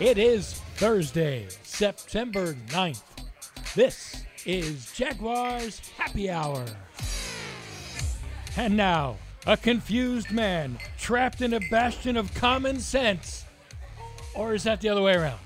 It is Thursday, September 9th. This is Jaguars Happy Hour. And now, a confused man trapped in a bastion of common sense. Or is that the other way around?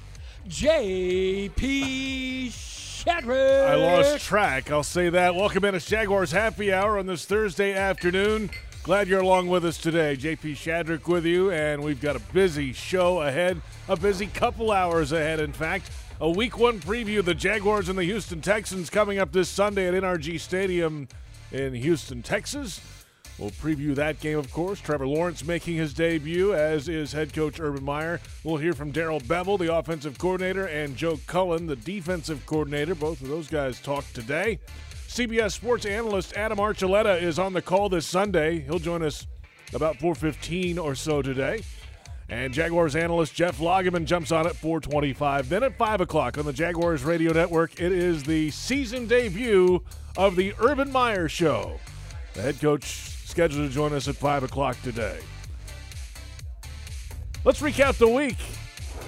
J.P. Shadrick. I lost track. I'll say that. Welcome in to Jaguars Happy Hour on this Thursday afternoon. Glad you're along with us today. JP Shadrick with you, and we've got a busy show ahead, a busy couple hours ahead, in fact. A week one preview of the Jaguars and the Houston Texans coming up this Sunday at NRG Stadium in Houston, Texas. We'll preview that game, of course. Trevor Lawrence making his debut, as is head coach Urban Meyer. We'll hear from Darrell Bevell, the offensive coordinator, and Joe Cullen, the defensive coordinator. Both of those guys talk today. CBS sports analyst Adam Archuleta is on the call this Sunday. He'll join us about 4:15 or so today. And Jaguars analyst Jeff Lageman jumps on at 425. Then at 5 o'clock on the Jaguars Radio Network, it is the season debut of the Urban Meyer Show. The head coach scheduled to join us at 5 o'clock today. Let's recap the week.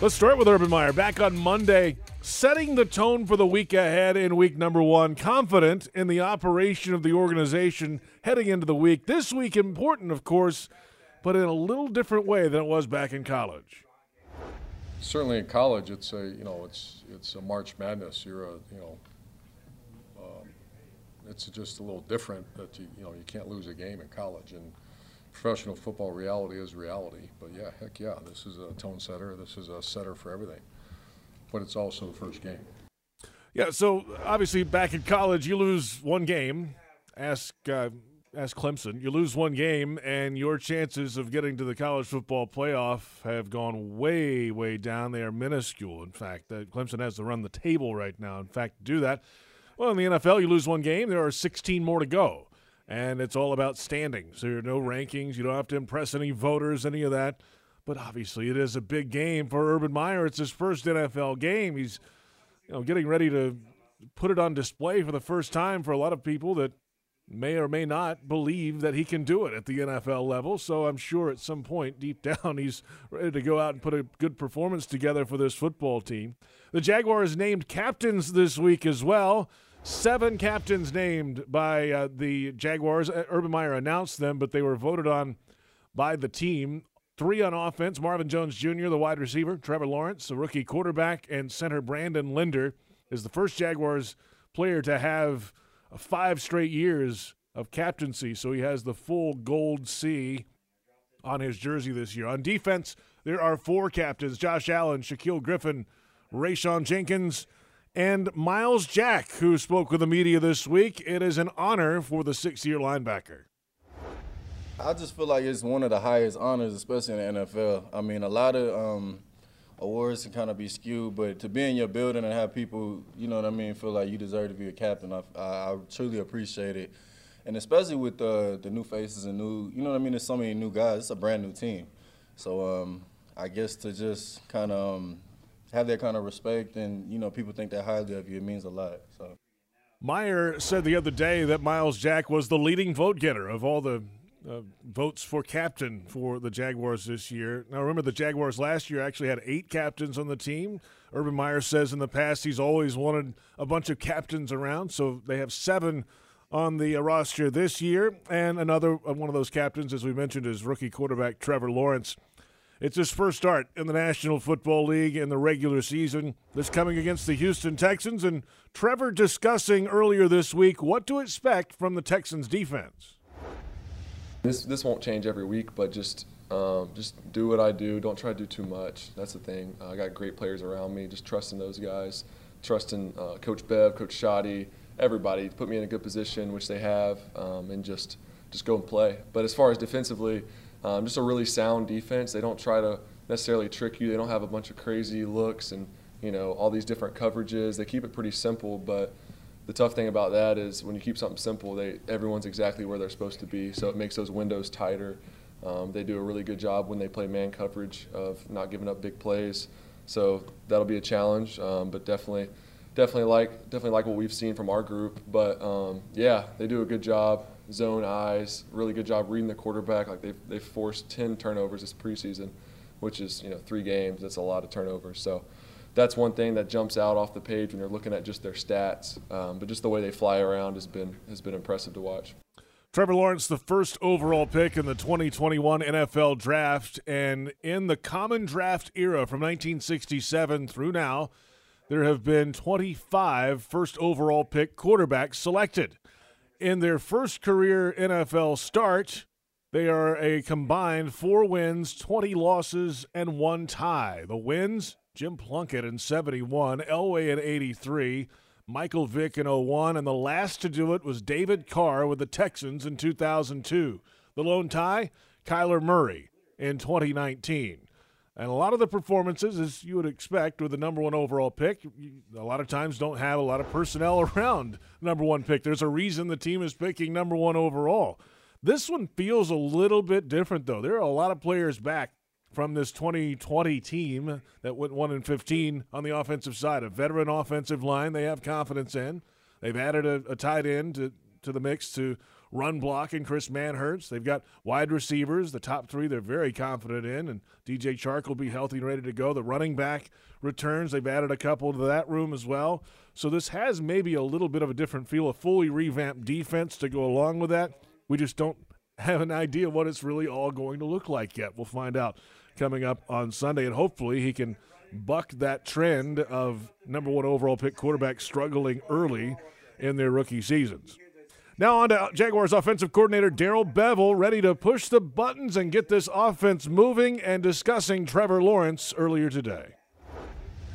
Let's start with Urban Meyer. Back on Monday, setting the tone for the week ahead in week number one, confident in the operation of the organization heading into the week. This week, important, of course, but in a little different way than it was back in college. Certainly in college, it's a you know it's it's a March Madness. You're a you know um, it's just a little different that you you know you can't lose a game in college and professional football reality is reality. But yeah, heck yeah, this is a tone setter. This is a setter for everything but it's also the first game. Yeah, so obviously back in college, you lose one game. Ask uh, ask Clemson. You lose one game, and your chances of getting to the college football playoff have gone way, way down. They are minuscule. In fact, uh, Clemson has to run the table right now. In fact, to do that, well, in the NFL, you lose one game. There are 16 more to go, and it's all about standings. There are no rankings. You don't have to impress any voters, any of that. But obviously, it is a big game for Urban Meyer. It's his first NFL game. He's, you know, getting ready to put it on display for the first time for a lot of people that may or may not believe that he can do it at the NFL level. So I'm sure at some point, deep down, he's ready to go out and put a good performance together for this football team. The Jaguars named captains this week as well. Seven captains named by uh, the Jaguars. Urban Meyer announced them, but they were voted on by the team. Three on offense Marvin Jones Jr., the wide receiver, Trevor Lawrence, the rookie quarterback, and center Brandon Linder is the first Jaguars player to have five straight years of captaincy. So he has the full gold C on his jersey this year. On defense, there are four captains Josh Allen, Shaquill Griffin, Rayshawn Jenkins, and Myles Jack, who spoke with the media this week. It is an honor for the six year linebacker. I just feel like it's one of the highest honors, especially in the NFL. I mean, a lot of um, awards can kind of be skewed, but to be in your building and have people, you know what I mean, feel like you deserve to be a captain, I, I, truly appreciate it. And especially with the the new faces and new, you know what I mean, there's so many new guys. It's a brand new team. So um, I guess to just kind of um, have that kind of respect and, you know, people think that highly of you, it means a lot. So. Meyer said the other day that Myles Jack was the leading vote getter of all the uh, votes for captain for the Jaguars this year. Now, remember, the Jaguars last year actually had eight captains on the team. Urban Meyer says in the past he's always wanted a bunch of captains around, so they have seven on the uh, roster this year. And another uh, one of those captains, as we mentioned, is rookie quarterback Trevor Lawrence. It's his first start in the National Football League in the regular season. This coming against the Houston Texans, and Trevor discussing earlier this week what to expect from the Texans defense. This this won't change every week, but just um, just do what I do. Don't try to do too much. That's the thing. Uh, I got great players around me. Just trusting those guys, trusting uh, Coach Bev, Coach Schotty, everybody put me in a good position, which they have, um, and just just go and play. But as far as defensively, um, just a really sound defense. They don't try to necessarily trick you. They don't have a bunch of crazy looks and you know all these different coverages. They keep it pretty simple, but the tough thing about that is when you keep something simple, they everyone's exactly where they're supposed to be, so it makes those windows tighter. Um, they do a really good job when they play man coverage of not giving up big plays, so that'll be a challenge. Um, but definitely, definitely like definitely like what we've seen from our group. But um, yeah, they do a good job. Zone eyes, really good job reading the quarterback. Like they've they've forced ten turnovers this preseason. which is you know three games. That's a lot of turnovers. So that's one thing that jumps out off the page when you're looking at just their stats. Um, but just the way they fly around has been has been impressive to watch. Trevor Lawrence, the first overall pick in the 2021 NFL Draft, and in the common draft era from 1967 through now, there have been 25 first overall pick quarterbacks selected. In their first career NFL start, they are a combined four wins, 20 losses, and one tie. The wins Jim Plunkett in 71, Elway in 83, Michael Vick in 01, and the last to do it was David Carr with the Texans in 2002. The lone tie, Kyler Murray in 2019. And a lot of the performances, as you would expect with the number one overall pick, a lot of times don't have a lot of personnel around number one pick. There's a reason the team is picking number one overall. This one feels a little bit different, though. There are a lot of players back from this 2020 team that went 1 in 15 on the offensive side. A veteran offensive line they have confidence in. They've added a, a tight end to, to the mix to run block and Chris Manhertz. They've got wide receivers, the top three they're very confident in, and DJ Chark will be healthy and ready to go. The running back returns, they've added a couple to that room as well. So this has maybe a little bit of a different feel, a fully revamped defense to go along with that. We just don't have an idea what it's really all going to look like yet. We'll find out coming up on Sunday, and hopefully he can buck that trend of number one overall pick quarterbacks struggling early in their rookie seasons. Now on to Jaguars offensive coordinator Darrell Bevell, ready to push the buttons and get this offense moving and discussing Trevor Lawrence earlier today.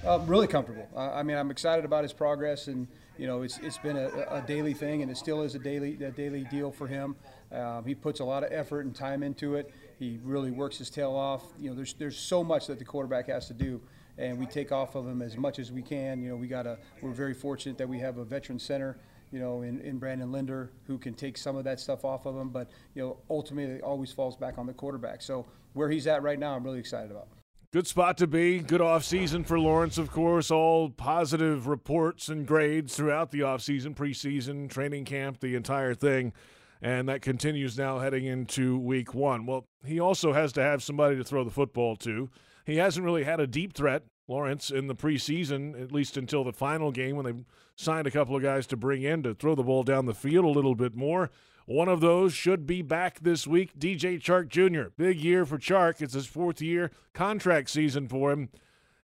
Uh, really comfortable. I mean, I'm excited about his progress, and you know, it's it's been a, a daily thing, and it still is a daily a daily deal for him. Um, he puts a lot of effort and time into it. He really works his tail off. You know, there's there's so much that the quarterback has to do, and we take off of him as much as we can. You know, we got a we're very fortunate that we have a veteran center. You know, in, in Brandon Linder, who can take some of that stuff off of him, but you know, ultimately, it always falls back on the quarterback. So where he's at right now, I'm really excited about. Good spot to be. Good offseason for Lawrence, of course. All positive reports and grades throughout the offseason, preseason, training camp, the entire thing and that continues now heading into week one. Well, he also has to have somebody to throw the football to. He hasn't really had a deep threat, Lawrence, in the preseason, at least until the final game when they signed a couple of guys to bring in to throw the ball down the field a little bit more. One of those should be back this week, DJ Chark Jr. Big year for Chark. It's his fourth year contract season for him.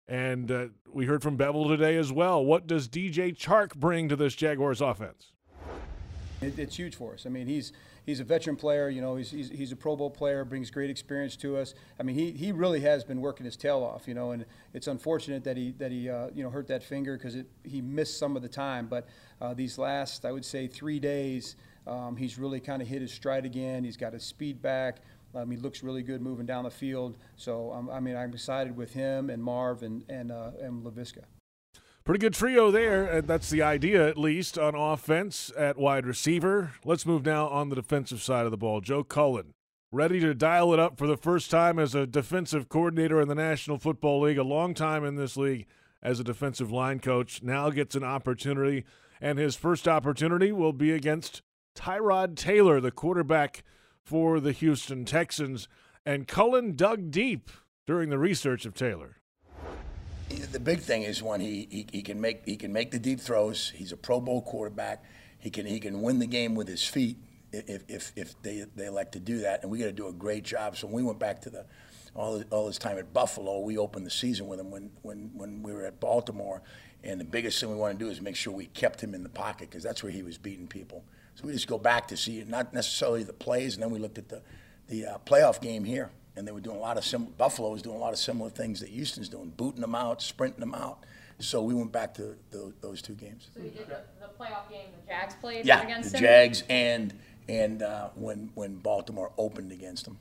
And uh, we heard from Bevell today as well. What does DJ Chark bring to this Jaguars offense? It, it's huge for us. I mean, he's he's a veteran player. You know, he's, he's, he's a Pro Bowl player, brings great experience to us. I mean, he, he really has been working his tail off. You know, and it's unfortunate that he that he uh, you know hurt that finger because he missed some of the time. But uh, these last, I would say, three days, um, he's really kind of hit his stride again. He's got his speed back. Um, he looks really good moving down the field. So um, I mean, I'm excited with him and Marv and and uh, and Laviska. Pretty good trio there. That's the idea, at least, on offense at wide receiver. Let's move now on the defensive side of the ball. Joe Cullen, ready to dial it up for the first time as a defensive coordinator in the National Football League, a long time in this league as a defensive line coach. Now gets an opportunity, and his first opportunity will be against Tyrod Taylor, the quarterback for the Houston Texans. And Cullen dug deep during the research of Taylor the big thing is when he, he, he can make he can make the deep throws. He's a Pro Bowl quarterback. He can he can win the game with his feet if if, if they they elect to do that. And we got to do a great job. So when we went back to the all all his time at Buffalo, we opened the season with him when when when we were at Baltimore. And the biggest thing we want to do is make sure we kept him in the pocket because that's where he was beating people. So we just go back to see not necessarily the plays, and then we looked at the the uh, playoff game here and they were doing a lot of sim- Buffalo was doing a lot of similar things that Houston's doing, booting them out, sprinting them out. So we went back to the, those two games. So you did the, the playoff game the Jags played yeah, against the him? Jags and and uh, when when Baltimore opened against them.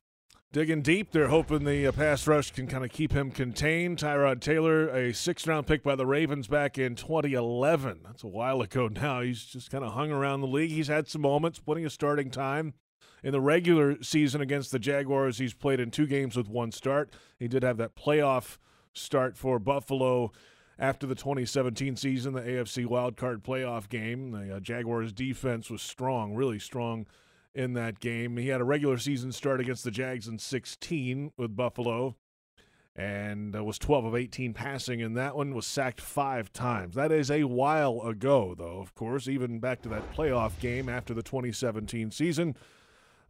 Digging deep, they're hoping the uh, pass rush can kind of keep him contained. Tyrod Taylor, a sixth round pick by the Ravens back in 2011. That's a while ago now. He's just kind of hung around the league. He's had some moments, putting a starting time in the regular season against the Jaguars, he's played in two games with one start. He did have that playoff start for Buffalo after the 2017 season, the AFC wildcard playoff game. The uh, Jaguars defense was strong, really strong in that game. He had a regular season start against the Jags in 16 with Buffalo. and uh, was 12 of 18 passing in that one, was sacked five times. That is a while ago, though, of course, even back to that playoff game after the 2017 season.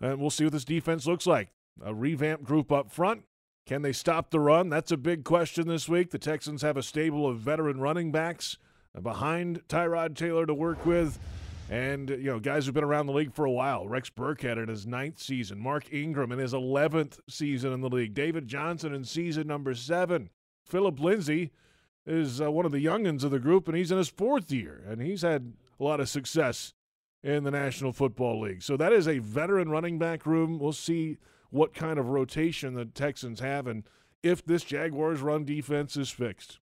And we'll see what this defense looks like. A revamped group up front. Can they stop the run? That's a big question this week. The Texans have a stable of veteran running backs behind Tyrod Taylor to work with. And, you know, guys who've been around the league for a while. Rex Burkhead in his ninth season. Mark Ingram in his 11th season in the league. David Johnson in season number seven. Philip Lindsay is uh, one of the youngins of the group, and he's in his fourth year. And he's had a lot of success in the National Football League. So that is a veteran running back room. We'll see what kind of rotation the Texans have and if this Jaguars run defense is fixed.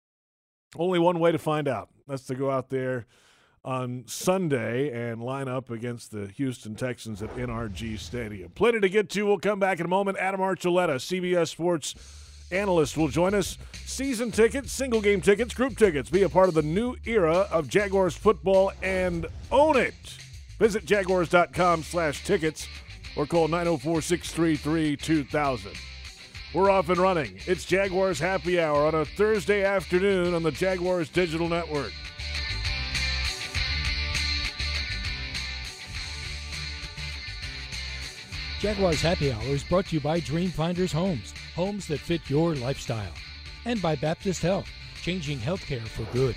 Only one way to find out. That's to go out there on Sunday and line up against the Houston Texans at NRG Stadium. Plenty to get to. We'll come back in a moment. Adam Archuleta, CBS Sports analyst, will join us. Season tickets, single game tickets, group tickets. Be a part of the new era of Jaguars football and own it. Visit jaguars.com slash tickets or call 904 633 2000. We're off and running. It's Jaguars Happy Hour on a Thursday afternoon on the Jaguars Digital Network. Jaguars Happy Hour is brought to you by Dreamfinders Homes, homes that fit your lifestyle. And by Baptist Health, changing healthcare for good.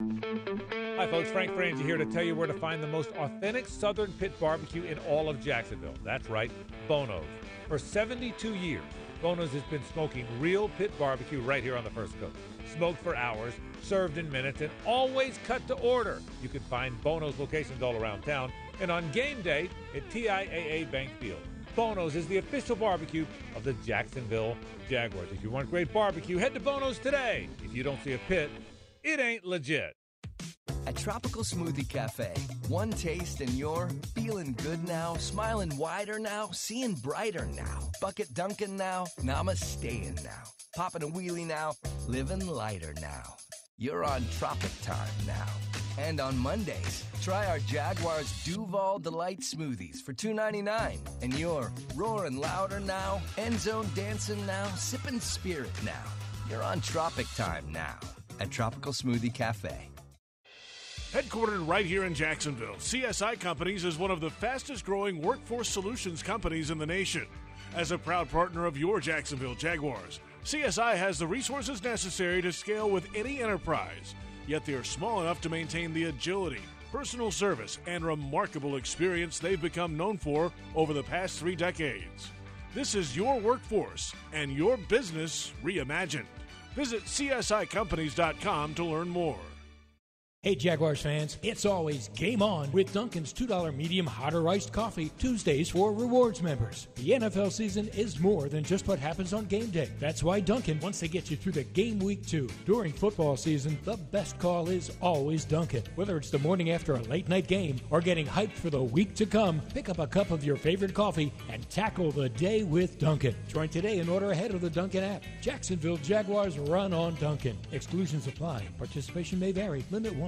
Hi, folks. Frank Frangie here to tell you where to find the most authentic Southern Pit barbecue in all of Jacksonville. That's right, Bono's. For 72 years, Bono's has been smoking real pit barbecue right here on the First Coast. Smoked for hours, served in minutes, and always cut to order. You can find Bono's locations all around town and on game day at TIAA Bank Field. Bono's is the official barbecue of the Jacksonville Jaguars. If you want great barbecue, head to Bono's today. If you don't see a pit, it ain't legit. At Tropical Smoothie Cafe, one taste and you're feeling good now, smiling wider now, seeing brighter now, bucket dunking now, namasteing now, popping a wheelie now, living lighter now. You're on Tropic Time now. And on Mondays, try our Jaguars Duval Delight smoothies for $2.99. And you're roaring louder now, end zone dancing now, sipping spirit now. You're on Tropic Time now at Tropical Smoothie Cafe. Headquartered right here in Jacksonville, CSI Companies is one of the fastest growing workforce solutions companies in the nation. As a proud partner of your Jacksonville Jaguars, CSI has the resources necessary to scale with any enterprise, yet they are small enough to maintain the agility, personal service, and remarkable experience they've become known for over the past three decades. This is your workforce and your business reimagined. Visit CSICompanies.com to learn more. Hey Jaguars fans, it's always game on with Dunkin's $2 medium hot or iced coffee Tuesdays for rewards members. The NFL season is more than just what happens on game day. That's why Dunkin' wants to get you through the game week too. During football season, the best call is always Dunkin'. Whether it's the morning after a late night game or getting hyped for the week to come, pick up a cup of your favorite coffee and tackle the day with Dunkin'. Join today and order ahead of the Dunkin' app. Jacksonville Jaguars run on Dunkin'. Exclusions apply. Participation may vary. Limit one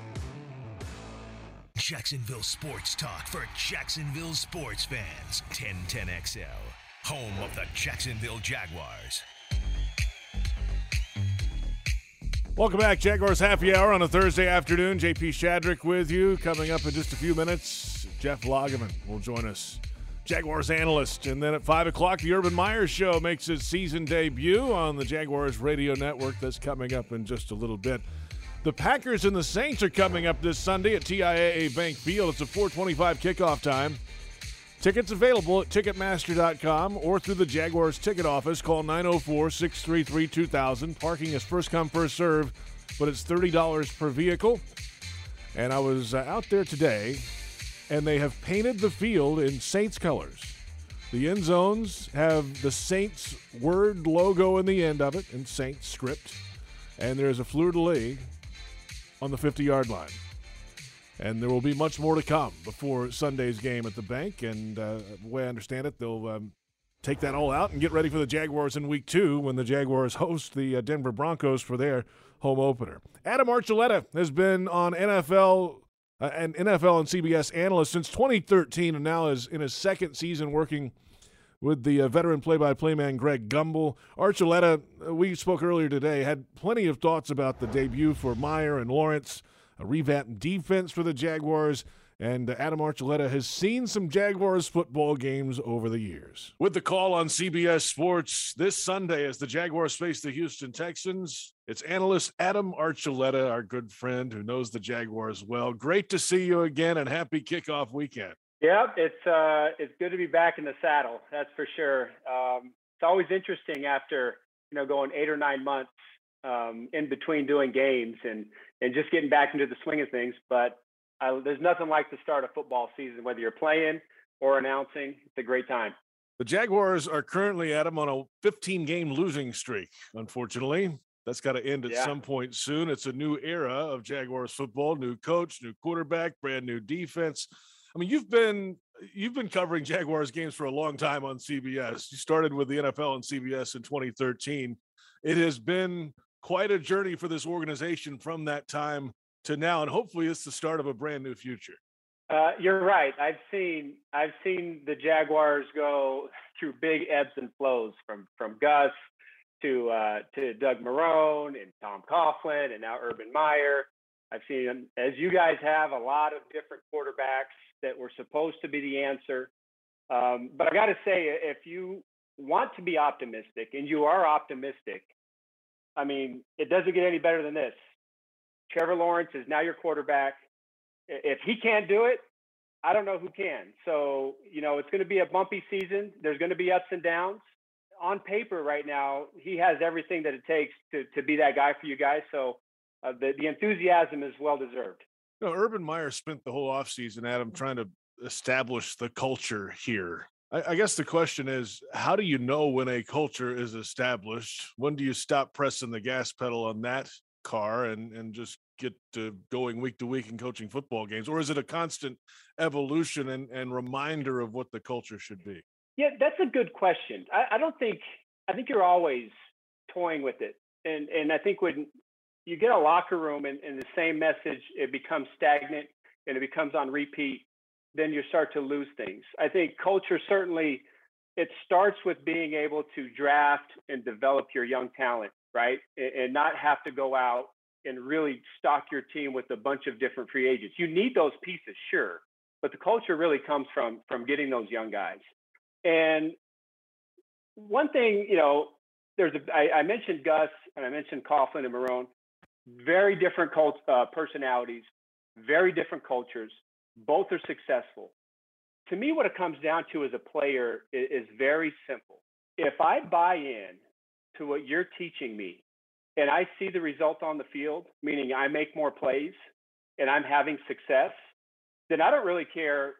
Jacksonville Sports Talk for Jacksonville sports fans. 1010XL, home of the Jacksonville Jaguars. Welcome back, Jaguars Happy Hour on a Thursday afternoon. JP Shadrick with you. Coming up in just a few minutes, Jeff Lageman will join us Jaguars analyst. And then at 5 o'clock, the Urban Meyer Show makes its season debut on the Jaguars radio network. That's coming up in just a little bit. The Packers and the Saints are coming up this Sunday at TIAA Bank Field. It's a 425 kickoff time. Tickets available at Ticketmaster.com or through the Jaguars ticket office. Call 904 633 2000. Parking is first come, first serve, but it's $30 per vehicle. And I was uh, out there today, and they have painted the field in Saints colors. The end zones have the Saints word logo in the end of it in Saints script, and there's a fleur de lis on the 50 yard line. And there will be much more to come before Sunday's game at the bank. And uh, the way I understand it, they'll um, take that all out and get ready for the Jaguars in week two when the Jaguars host the uh, Denver Broncos for their home opener. Adam Archuleta has been on NFL. Uh, an NFL and CBS analyst since 2013, and now is in his second season working with the uh, veteran play-by-play man Greg Gumbel. Archuleta, uh, we spoke earlier today, had plenty of thoughts about the debut for Meyer and Lawrence, a revamped defense for the Jaguars, and uh, Adam Archuleta has seen some Jaguars football games over the years. With the call on CBS Sports this Sunday as the Jaguars face the Houston Texans, it's analyst Adam Archuleta, our good friend who knows the Jaguars well. Great to see you again and happy kickoff weekend. Yep, it's uh, it's good to be back in the saddle. That's for sure. Um, it's always interesting after you know going eight or nine months um, in between doing games and and just getting back into the swing of things. But I, there's nothing like the start of football season, whether you're playing or announcing. It's a great time. The Jaguars are currently, Adam, on a 15 game losing streak, unfortunately. That's got to end at Yeah. some point soon. It's a new era of Jaguars football, new coach, new quarterback, brand new defense. I mean, you've been you've been covering Jaguars games for a long time on CBS. You started with the NFL and CBS in 2013. It has been quite a journey for this organization from that time to now, and hopefully it's the start of a brand new future. Uh, you're right. I've seen I've seen the Jaguars go through big ebbs and flows from from Gus to uh, to Doug Marrone and Tom Coughlin and now Urban Meyer. I've seen, as you guys have, a lot of different quarterbacks that were supposed to be the answer. Um, but I got to say, if you want to be optimistic and you are optimistic, I mean, it doesn't get any better than this. Trevor Lawrence is now your quarterback. If he can't do it, I don't know who can. So, you know, it's going to be a bumpy season. There's going to be ups and downs. On paper, right now, he has everything that it takes to, to be that guy for you guys. So, uh, the, the enthusiasm is well deserved. No, Urban Meyer spent the whole offseason, Adam, mm. trying to establish the culture here. I, I guess the question is, how do you know when a culture is established? When do you stop pressing the gas pedal on that car and and just get to going week to week and coaching football games, or is it a constant evolution and, and reminder of what the culture should be? Yeah, that's a good question. I, I don't think I think you're always toying with it, and and I think when you get a locker room and, and the same message, it becomes stagnant and it becomes on repeat. Then you start to lose things. I think culture certainly it starts with being able to draft and develop your young talent, right, and, and not have to go out and really stock your team with a bunch of different free agents. You need those pieces, sure, but the culture really comes from from getting those young guys. And one thing, you know, there's a, I, I mentioned Gus and I mentioned Coughlin and Marrone, very different cult, uh, personalities, very different cultures. Both are successful. To me, what it comes down to as a player is, is very simple. If I buy in to what you're teaching me and I see the result on the field, meaning I make more plays and I'm having success, then I don't really care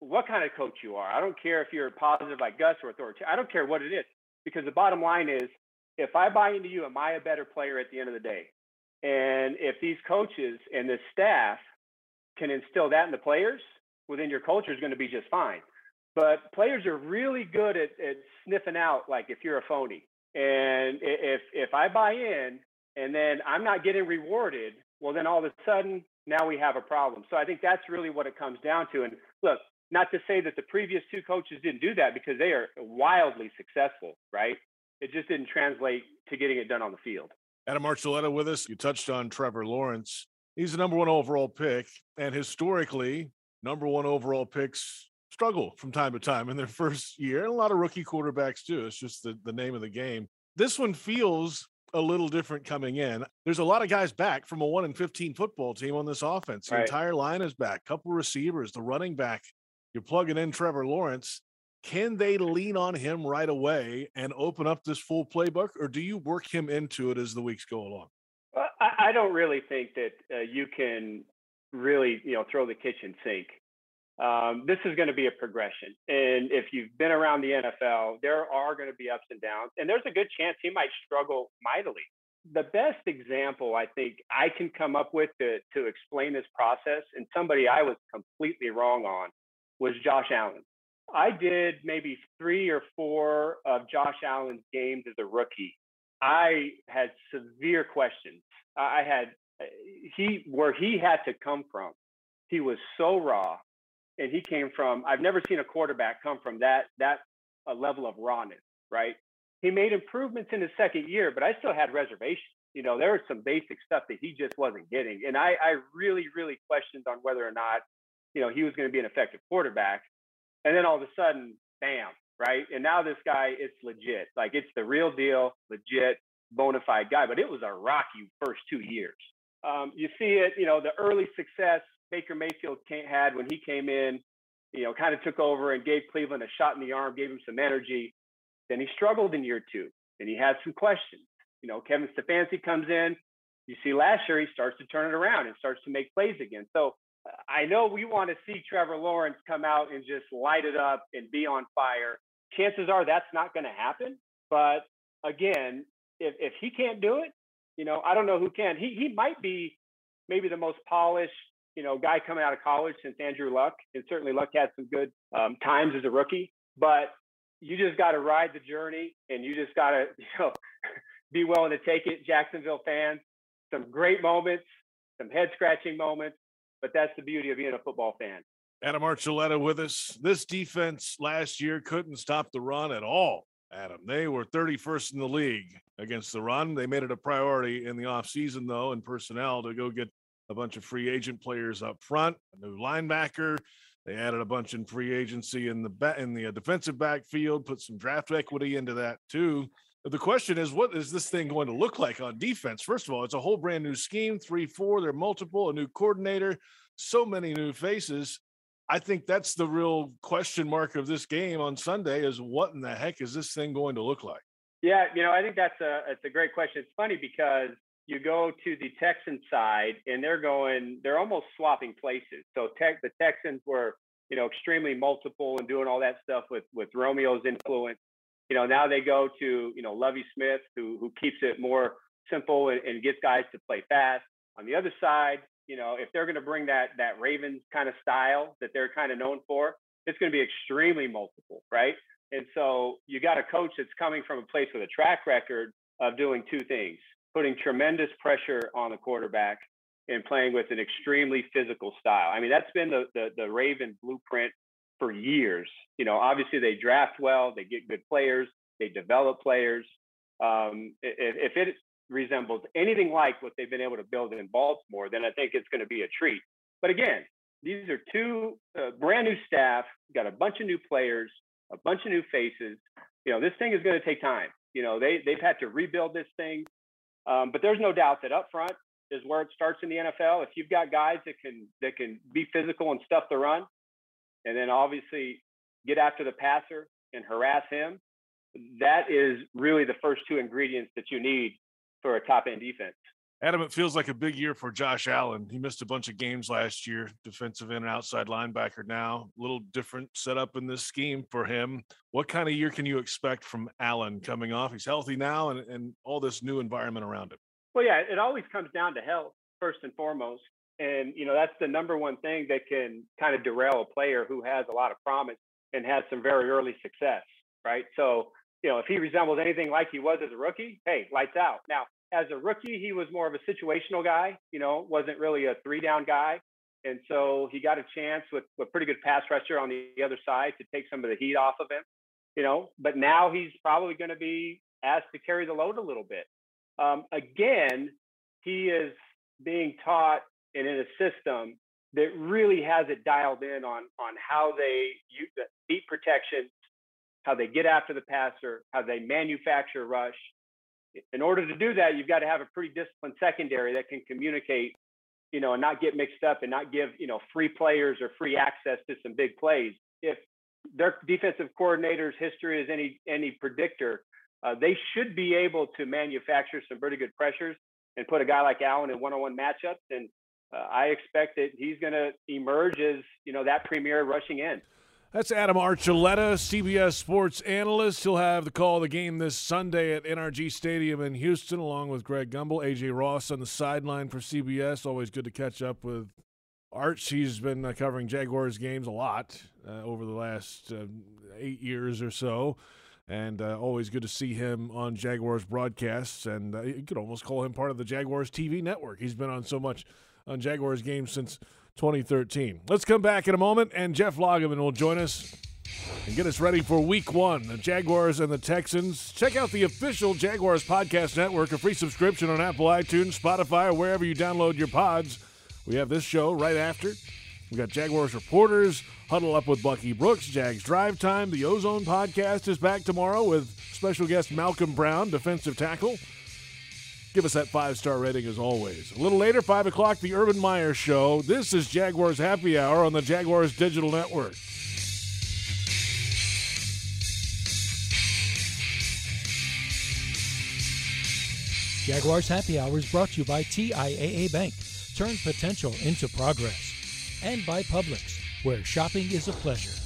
what kind of coach you are. I don't care if you're positive like Gus or authoritative. I don't care what it is because the bottom line is if I buy into you, am I a better player at the end of the day? And if these coaches and this staff can instill that in the players, within your culture is going to be just fine. But players are really good at, at sniffing out like if you're a phony. And if if I buy in and then I'm not getting rewarded, well, then all of a sudden now we have a problem. So I think that's really what it comes down to. And look, not to say that the previous two coaches didn't do that because they are wildly successful, right? It just didn't translate to getting it done on the field. Adam Archuleta with us. You touched on Trevor Lawrence. He's the number one overall pick, and historically, number one overall picks struggle from time to time in their first year, and a lot of rookie quarterbacks too. It's just the, the name of the game. This one feels a little different coming in. There's a lot of guys back from a one and fifteen football team on this offense. The Right. entire line is back. Couple receivers, the running back. You're plugging in Trevor Lawrence. Can they lean on him right away and open up this full playbook, or do you work him into it as the weeks go along? I, I don't really think that uh, you can really, you know, throw the kitchen sink. Um, this is going to be a progression, and if you've been around the NFL, there are going to be ups and downs, and there's a good chance he might struggle mightily. The best example I think I can come up with to to explain this process, and somebody I was completely wrong on, was Josh Allen. I did maybe three or four of Josh Allen's games as a rookie. I had severe questions. I had uh, he where he had to come from. He was so raw, and he came from. I've never seen a quarterback come from that that uh, level of rawness. Right? He made improvements in his second year, but I still had reservations. You know, there was some basic stuff that he just wasn't getting, and I, I really, really questioned on whether or not, you know, he was going to be an effective quarterback. And then all of a sudden, bam, right? And now this guy, it's legit. Like it's the real deal, legit, bona fide guy. But it was a rocky first two years. Um, you see it, you know, the early success Baker Mayfield had when he came in, you know, kind of took over and gave Cleveland a shot in the arm, gave him some energy. Then he struggled in year two, and he had some questions. You know, Kevin Stefanski comes in. You see, last year he starts to turn it around and starts to make plays again. So I know we want to see Trevor Lawrence come out and just light it up and be on fire. Chances are that's not going to happen. But again, if if he can't do it, you know, I don't know who can. He he might be maybe the most polished, you know, guy coming out of college since Andrew Luck, and certainly Luck had some good um, times as a rookie. But you just got to ride the journey, and you just got to, you know, be willing to take it. Jacksonville fans, some great moments, some head scratching moments, but that's the beauty of being a football fan. Adam Archuleta with us. This defense last year couldn't stop the run at all. Adam, they were 31st in the league against the run. They made it a priority in the offseason, though, in personnel to go get a bunch of free agent players up front, a new linebacker. They added a bunch in free agency in the in the uh, defensive backfield, put some draft equity into that too. The question is, what is this thing going to look like on defense? First of all, it's a whole brand new scheme, three, four. They're multiple, a new coordinator, so many new faces. I think that's the real question mark of this game on Sunday: is what in the heck is this thing going to look like? Yeah, you know, I think that's a it's a great question. It's funny because you go to the Texan side and they're going, they're almost swapping places. So tech, the Texans were, you know, extremely multiple and doing all that stuff with with Romeo's influence. You know, now they go to, you know, Lovie Smith, who who keeps it more simple and, and gets guys to play fast. On the other side, you know, if they're going to bring that that Ravens kind of style that they're kind of known for, it's going to be extremely multiple, right? And so you got a coach that's coming from a place with a track record of doing two things putting tremendous pressure on the quarterback and playing with an extremely physical style. I mean, that's been the, the, the Raven blueprint for years. You know, obviously they draft well, they get good players, they develop players. Um, if, if it resembles anything like what they've been able to build in Baltimore, then I think it's going to be a treat. But again, these are two uh, brand new staff, got a bunch of new players, a bunch of new faces. You know, this thing is going to take time. You know, they they've had to rebuild this thing, um, but there's no doubt that up front is where it starts in the NFL. If you've got guys that can that can be physical and stuff the run, and then obviously get after the passer and harass him, that is really the first two ingredients that you need for a top end defense. Adam, it feels like a big year for Josh Allen. He missed a bunch of games last year, defensive end and outside linebacker now. A little different setup in this scheme for him. What kind of year can you expect from Allen coming off? He's healthy now and, and all this new environment around him. Well, yeah, it always comes down to health first and foremost. And, you know, that's the number one thing that can kind of derail a player who has a lot of promise and has some very early success, right? So, you know, if he resembles anything like he was as a rookie, hey, lights out. Now, as a rookie, he was more of a situational guy, you know, wasn't really a three down guy. And so he got a chance with a pretty good pass rusher on the other side to take some of the heat off of him, you know, but now he's probably going to be asked to carry the load a little bit. Um, again, he is being taught and in a system that really has it dialed in on on how they use the beat protection, how they get after the passer, how they manufacture rush. In order to do that, you've got to have a pretty disciplined secondary that can communicate, you know, and not get mixed up and not give you know free players or free access to some big plays. If their defensive coordinator's history is any any predictor, uh, they should be able to manufacture some pretty good pressures and put a guy like Allen in one-on-one matchups. And uh, I expect that he's going to emerge as you know that premier rushing end. That's Adam Archuleta, CBS sports analyst. He'll have the call of the game this Sunday at NRG Stadium in Houston, along with Greg Gumbel, AJ Ross on the sideline for CBS. Always good to catch up with Arch. He's been uh, covering Jaguars games a lot uh, over the last uh, eight years or so and uh, always good to see him on Jaguars broadcasts. And uh, you could almost call him part of the Jaguars TV network. He's been on so much on Jaguars games since 2013. Let's come back in a moment, and Jeff Lageman will join us and get us ready for Week One. The Jaguars and the Texans. Check out the official Jaguars podcast network, a free subscription on Apple iTunes, Spotify, or wherever you download your pods. We have this show right after. We got Jaguars reporters huddle up with Bucky Brooks. Jags Drive Time. The Ozone podcast is back tomorrow with special guest Malcolm Brown, defensive tackle. Give us that five star rating as always. A little later, 5 o'clock, The Urban Meyer Show. This is Jaguars Happy Hour on the Jaguars Digital Network. Jaguars Happy Hour is brought to you by TIAA Bank. Turn potential into progress. And by Publix, where shopping is a pleasure.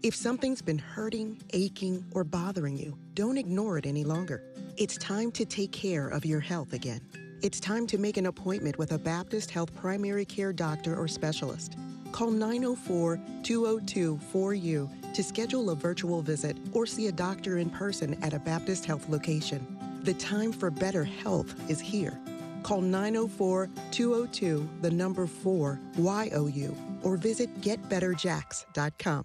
If something's been hurting, aching, or bothering you, don't ignore it any longer. It's time to take care of your health again. It's time to make an appointment with a Baptist Health primary care doctor or specialist. Call 904 202 4U to schedule a virtual visit or see a doctor in person at a Baptist Health location. The time for better health is here. Call 904 202 the number 4 YOU or visit getbetterjacks.com.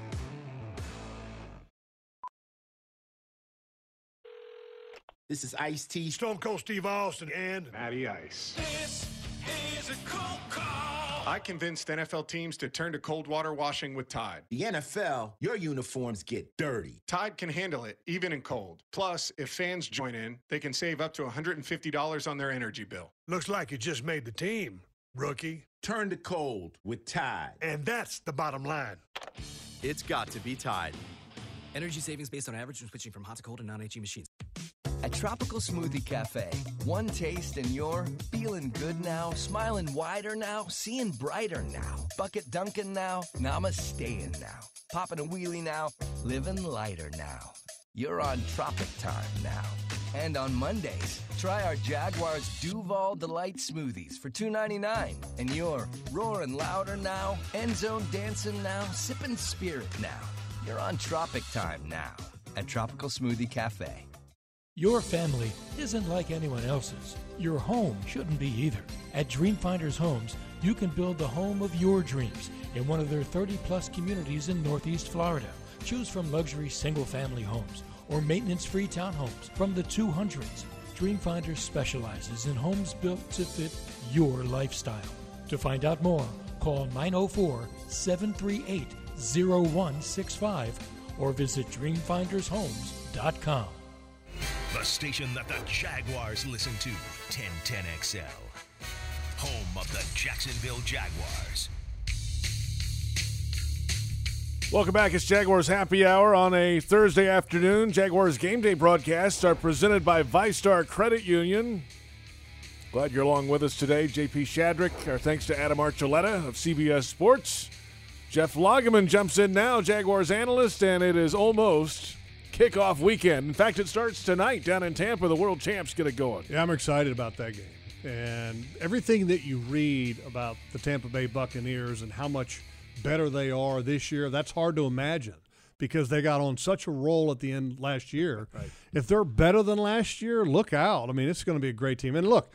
This is Ice T, Stone Cold Steve Austin, and Matty Ice. This is a cold call. I convinced NFL teams to turn to cold water washing with Tide. The NFL, your uniforms get dirty. Tide can handle it, even in cold. Plus, if fans join in, they can save up to $150 on their energy bill. Looks like you just made the team, rookie. Turn to cold with Tide. And that's the bottom line. It's got to be Tide. Energy savings based on average when switching from hot to cold and non-HE machines. At Tropical Smoothie Cafe, one taste and you're feeling good now, smiling wider now, seeing brighter now, bucket dunking now, namasteing now, popping a wheelie now, living lighter now. You're on Tropic Time now. And on Mondays, try our Jaguars Duval Delight smoothies for $2.99. And you're roaring louder now, end zone dancing now, sipping spirit now. You're on Tropic Time now at Tropical Smoothie Cafe. Your family isn't like anyone else's. Your home shouldn't be either. At Dreamfinders Homes, you can build the home of your dreams in one of their 30 plus communities in Northeast Florida. Choose from luxury single family homes or maintenance free townhomes from the 200s. Dreamfinders specializes in homes built to fit your lifestyle. To find out more, call 904 738 0165 or visit dreamfindershomes.com. The station that the Jaguars listen to, 1010XL. home of the Jacksonville Jaguars. Welcome back. It's Jaguars Happy Hour on a Thursday afternoon. Jaguars Game Day broadcasts are presented by VyStar Credit Union. Glad you're along with us today. JP Shadrick. Our thanks to Adam Archuleta of CBS Sports. Jeff Lageman jumps in now, Jaguars analyst, and it is almost kickoff weekend. In fact, it starts tonight down in Tampa. The world champs get it going. Yeah, I'm excited about that game. And everything that you read about the Tampa Bay Buccaneers and how much better they are this year, that's hard to imagine because they got on such a roll at the end last year. Right. If they're better than last year, look out. I mean, it's going to be a great team. And look,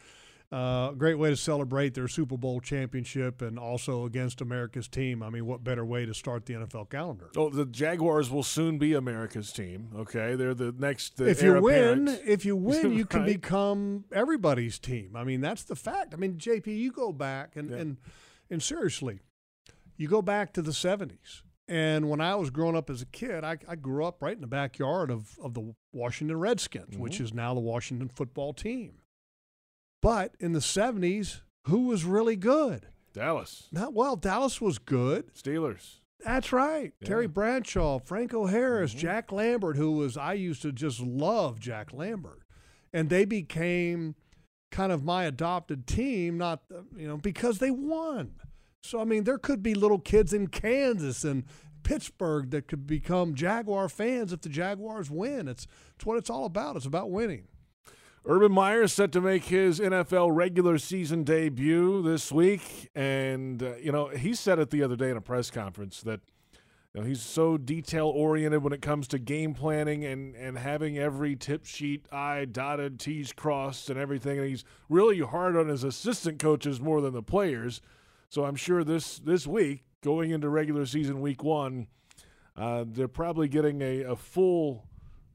uh, great way to celebrate their Super Bowl championship and also against America's team. I mean, what better way to start the NFL calendar? Oh, the Jaguars will soon be America's team. Okay, they're the next. The if you win, if you win, you can become everybody's team. I mean, that's the fact. I mean, JP, you go back and and and seriously, you go back to the '70s. And when I was growing up as a kid, I, I grew up right in the backyard of, of the Washington Redskins, which Mhm. is now the Washington football team. But in the 70s, who was really good? Dallas. Not, well, Dallas was good. Steelers. That's right. Terry Bradshaw, Franco Harris, Mm-hmm. Jack Lambert, who was, I used to just love Jack Lambert. And they became kind of my adopted team, not, uh, you know, because they won. So, I mean, there could be little kids in Kansas and Pittsburgh that could become Jaguar fans if the Jaguars win. It's, it's what it's all about. It's about winning. Urban Meyer is set to make his NFL regular season debut this week, and uh, you know he said it the other day in a press conference that you know he's so detail oriented when it comes to game planning and and having every tip sheet I dotted, T's crossed, and everything. And he's really hard on his assistant coaches more than the players. So I'm sure this this week, going into regular season week one, uh, they're probably getting a, a full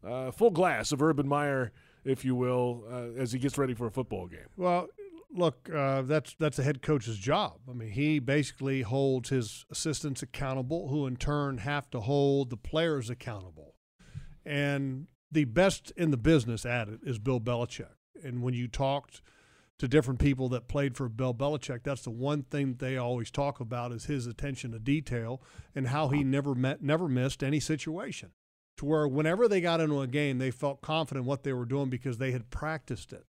uh, full glass of Urban Meyer, if you will, uh, as he gets ready for a football game. Well, look, uh, that's that's a head coach's job. I mean, he basically holds his assistants accountable, who in turn have to hold the players accountable. And the best in the business at it is Bill Belichick. And when you talked to different people that played for Bill Belichick, that's the one thing they always talk about is his attention to detail and how he never met, never missed any situation. To where whenever they got into a game, they felt confident what they were doing because they had practiced it.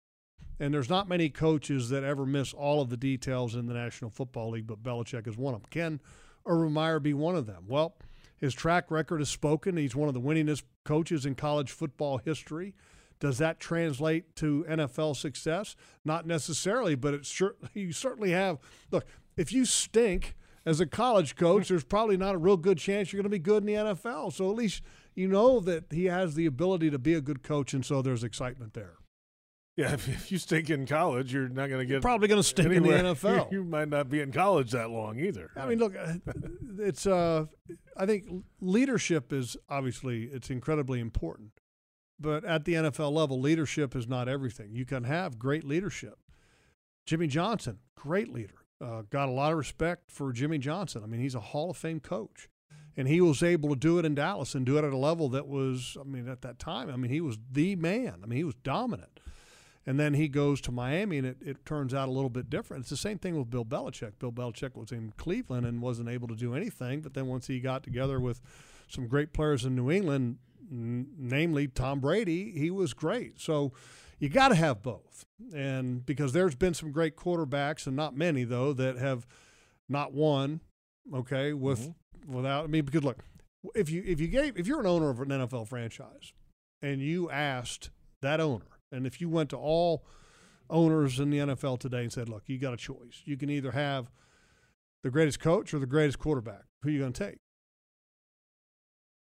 And there's not many coaches that ever miss all of the details in the National Football League, but Belichick is one of them. Can Urban Meyer be one of them? Well, his track record has spoken. He's one of the winningest coaches in college football history. Does that translate to NFL success? Not necessarily, but it's sure you certainly have. Look, if you stink as a college coach, there's probably not a real good chance you're going to be good in the NFL. So at least you know that he has the ability to be a good coach, and so there's excitement there. Yeah, if, if you stink in college, you're not going to get probably gonna stink in the. NFL. You might not be in college that long either. I mean, look, uh, it's. Uh, I think leadership is obviously it's incredibly important, but at the NFL level, leadership is not everything. You can have great leadership. Jimmy Johnson, great leader. Uh, got a lot of respect for Jimmy Johnson. I mean, he's a Hall of Fame coach, and he was able to do it in Dallas and do it at a level that was. I mean, at that time, I mean, he was the man. I mean, he was dominant. And then he goes to Miami, and it, it turns out a little bit different. It's the same thing with Bill Belichick. Bill Belichick was in Cleveland and wasn't able to do anything. But then once he got together with some great players in New England, n- namely Tom Brady, he was great. So you got to have both. And because there's been some great quarterbacks, and not many, though, that have not won, okay, with mm-hmm. Without, I mean, because look, if you if you gave if you're an owner of an NFL franchise and you asked that owner, and if you went to all owners in the NFL today and said, "Look, you got a choice. You can either have the greatest coach or the greatest quarterback. Who are you going to take?"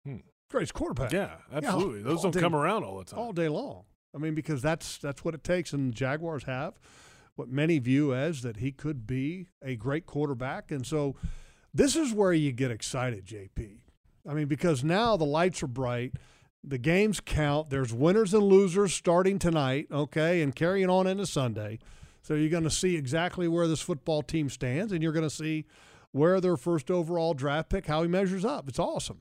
Hmm. Greatest quarterback. Yeah, absolutely. Those don't come around all the time. All day long. I mean, because that's that's what it takes, and the Jaguars have what many view as that he could be a great quarterback, and so this is where you get excited, JP. I mean, because now the lights are bright, the games count. There's winners and losers starting tonight, okay, and carrying on into Sunday. So you're going to see exactly where this football team stands, and you're going to see where their first overall draft pick, how he measures up. It's awesome.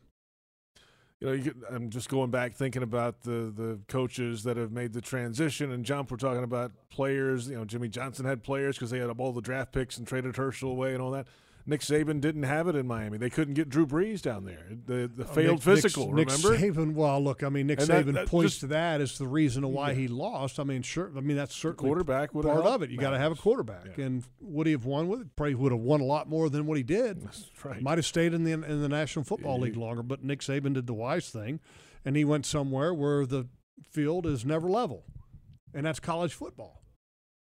you know, you I'm just going back thinking about the the coaches that have made the transition. And Jump, we're talking about players. You know, Jimmy Johnson had players because they had all the draft picks and traded Herschel away and all that. Nick Saban didn't have it in Miami. They couldn't get Drew Brees down there. The the Oh, failed Nick- physical. Nick, remember? Nick Saban. Well, look, I mean, Nick And Saban that points just- to that as the reason of why Yeah. he lost. I mean, sure. I mean, that's certainly quarterback part of it. You got to have a quarterback, and would he have won with it? Probably would have won a lot more than what he did. That's right. Might have stayed in the in the National Football League longer, but Nick Saban did the wise thing, and he went somewhere where the field is never level, and that's college football.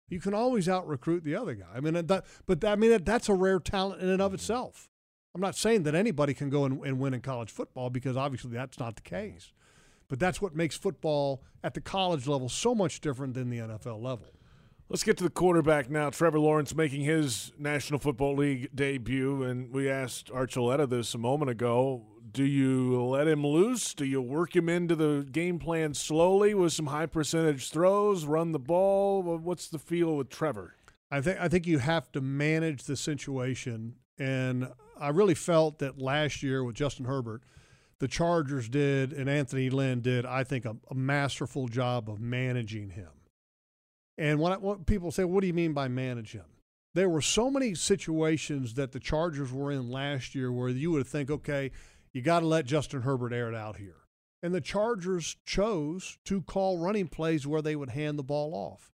You can always out recruit the other guy. I mean, that, but I mean, that's a rare talent in and of mm-hmm. itself. I'm not saying that anybody can go and, and win in college football because obviously that's not the case. But that's what makes football at the college level so much different than the NFL level. Let's get to the quarterback now. Trevor Lawrence making his National Football League debut, and we asked Archuleta this a moment ago. Do you let him loose? Do you work him into the game plan slowly with some high percentage throws, run the ball? What's the feel with Trevor? I think I think you have to manage the situation, and I really felt that last year with Justin Herbert, the Chargers did and Anthony Lynn did, I think, a, a masterful job of managing him. And when, I, when people say, "What do you mean by manage him?" There were so many situations that the Chargers were in last year where you would think, "Okay, you got to let Justin Herbert air it out here." And the Chargers chose to call running plays where they would hand the ball off.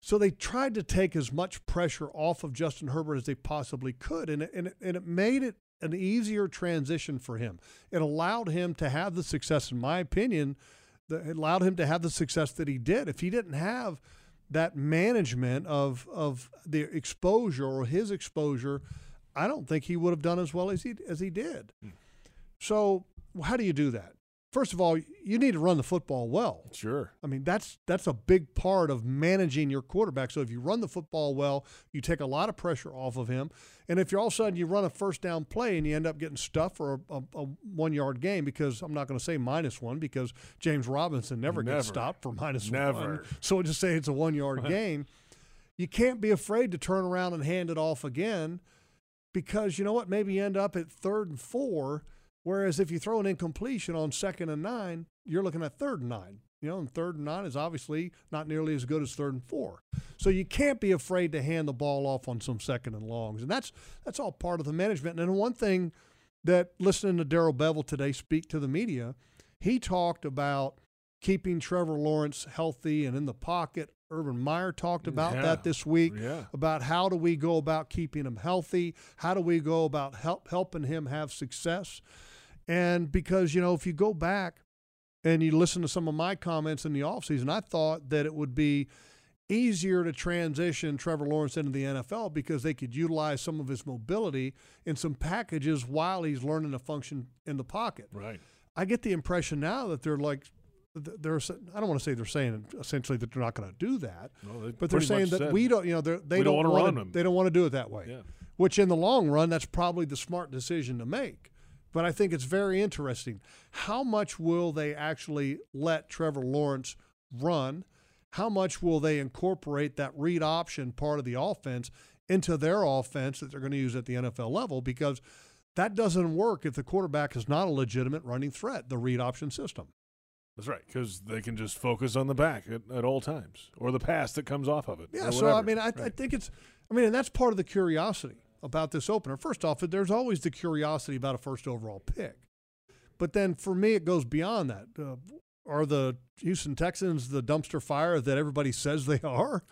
So they tried to take as much pressure off of Justin Herbert as they possibly could, and it, and it, and it made it an easier transition for him. It allowed him to have the success, in my opinion, that it allowed him to have the success that he did. If he didn't have that management of of the exposure or his exposure, I don't think he would have done as well as he as he did. Hmm. So how do you do that? First of all, you need to run the football well. Sure. I mean, that's that's a big part of managing your quarterback. So if you run the football well, you take a lot of pressure off of him. And if you're all of a sudden you run a first down play and you end up getting stuffed for a, a, a one yard game, because I'm not going to say minus one because James Robinson never, Never. gets stopped for minus Never. one. So we'll just say it's a one yard game. You can't be afraid to turn around and hand it off again because you know what? Maybe you end up at third and four. Whereas if you throw an incompletion on second and nine, you're looking at third and nine. You know, and third and nine is obviously not nearly as good as third and four. So you can't be afraid to hand the ball off on some second and longs. And that's that's all part of the management. And one thing that listening to Darrell Bevell today speak to the media, he talked about keeping Trevor Lawrence healthy and in the pocket. Urban Meyer talked about Yeah. that this week Yeah. about how do we go about keeping him healthy? How do we go about help, helping him have success? And because, you know, if you go back and you listen to some of my comments in the offseason, I thought that it would be easier to transition Trevor Lawrence into the NFL because they could utilize some of his mobility in some packages while he's learning to function in the pocket. Right. I get the impression now that they're like, they're. I don't want to say they're saying essentially that they're not going to do that, No, but they're saying that said, we don't. You know, they "We don't don't, wanna run them. They don't want to do it that way. Yeah. Which in the long run, that's probably the smart decision to make. But I think it's very interesting. How much will they actually let Trevor Lawrence run? How much will they incorporate that read option part of the offense into their offense that they're going to use at the NFL level? Because that doesn't work if the quarterback is not a legitimate running threat, the read option system. That's right, because they can just focus on the back at, at all times, or the pass that comes off of it. Yeah, so I mean, I, I think it's, I mean, and that's part of the curiosity about this opener. First off, there's always the curiosity about a first overall pick, but then for me, it goes beyond that. Uh, are the Houston Texans the dumpster fire that everybody says they are?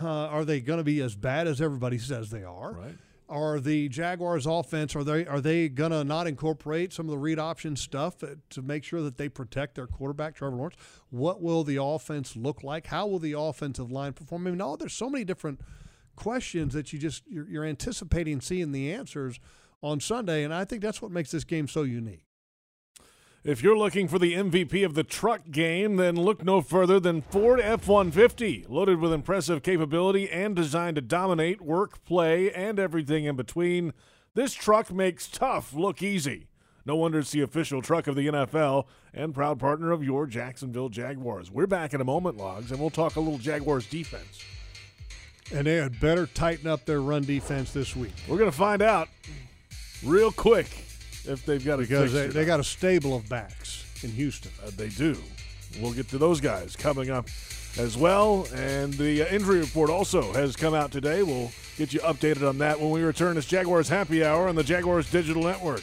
Uh, are they going to be as bad as everybody says they are? Right. Are the Jaguars' offense are they are they going to not incorporate some of the read option stuff to make sure that they protect their quarterback Trevor Lawrence? What will the offense look like? How will the offensive line perform? I mean, no, there's so many different questions that you just you're, you're anticipating seeing the answers on Sunday, and I think that's what makes this game so unique. If you're looking for the MVP of the truck game, then look no further than Ford F 150. Loaded with impressive capability and designed to dominate work, play, and everything in between, this truck makes tough look easy. No wonder it's the official truck of the NFL and proud partner of your Jacksonville Jaguars. We're back in a moment, Logs, and we'll talk a little Jaguars defense. And they had better tighten up their run defense this week. We're going to find out real quick if they've got a because they, they got a stable of backs in Houston. Uh, they do. We'll get to those guys coming up as well. And the uh, injury report also has come out today. We'll get you updated on that when we return. It's Jaguars Happy Hour on the Jaguars Digital Network.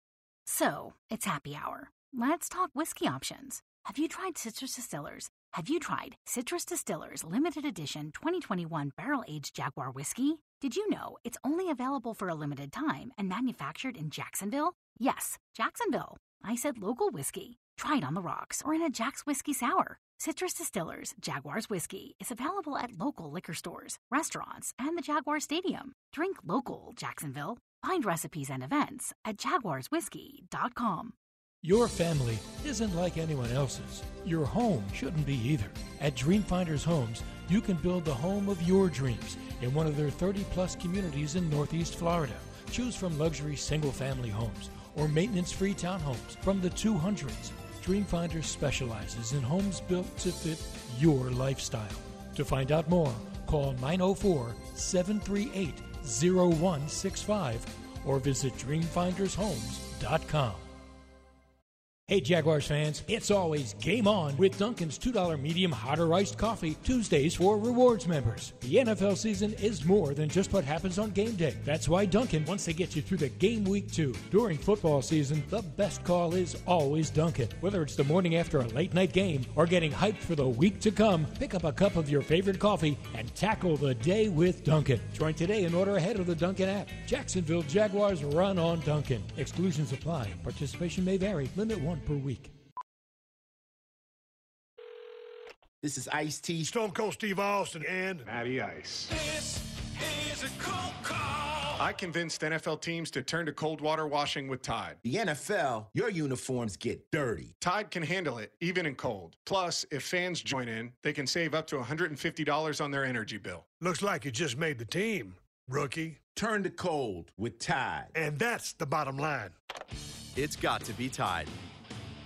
So, it's happy hour. Let's talk whiskey options. Have you tried Citrus Distillers? Have you tried Citrus Distillers limited edition 2021 barrel aged Jaguar whiskey? Did you know it's only available for a limited time and manufactured in Jacksonville? Yes, Jacksonville. I said local whiskey. Try it on the rocks or in a Jack's Whiskey Sour. Citrus Distillers Jaguars Whiskey is available at local liquor stores, restaurants, and the Jaguar Stadium. Drink local, Jacksonville. Find recipes and events at jaguarswhiskey.com. Your family isn't like anyone else's. Your home shouldn't be either. At Dreamfinders Homes, you can build the home of your dreams in one of their 30 plus communities in Northeast Florida. Choose from luxury single family homes or maintenance free townhomes from the 200s. Dreamfinders specializes in homes built to fit your lifestyle. To find out more, call 904 738 0165 or visit dreamfindershomes.com. Hey Jaguars fans, it's always game on with Dunkin's $2 medium hot or iced coffee Tuesdays for rewards members. The NFL season is more than just what happens on game day. That's why Dunkin' wants to get you through the game week too. During football season, the best call is always Dunkin'. Whether it's the morning after a late night game or getting hyped for the week to come, pick up a cup of your favorite coffee and tackle the day with Dunkin'. Join today and order ahead of the Dunkin' app. Jacksonville Jaguars run on Dunkin'. Exclusions apply. Participation may vary. Limit one per week. This is Ice T. Stone Cold Steve Austin and Matty Ice. This is a cold call. I convinced NFL teams to turn to cold water washing with Tide. The NFL, your uniforms get dirty. Tide can handle it, even in cold. Plus, if fans join in, they can save up to $150 on their energy bill. Looks like you just made the team, rookie. Turn to cold with Tide. And that's the bottom line. It's got to be Tide.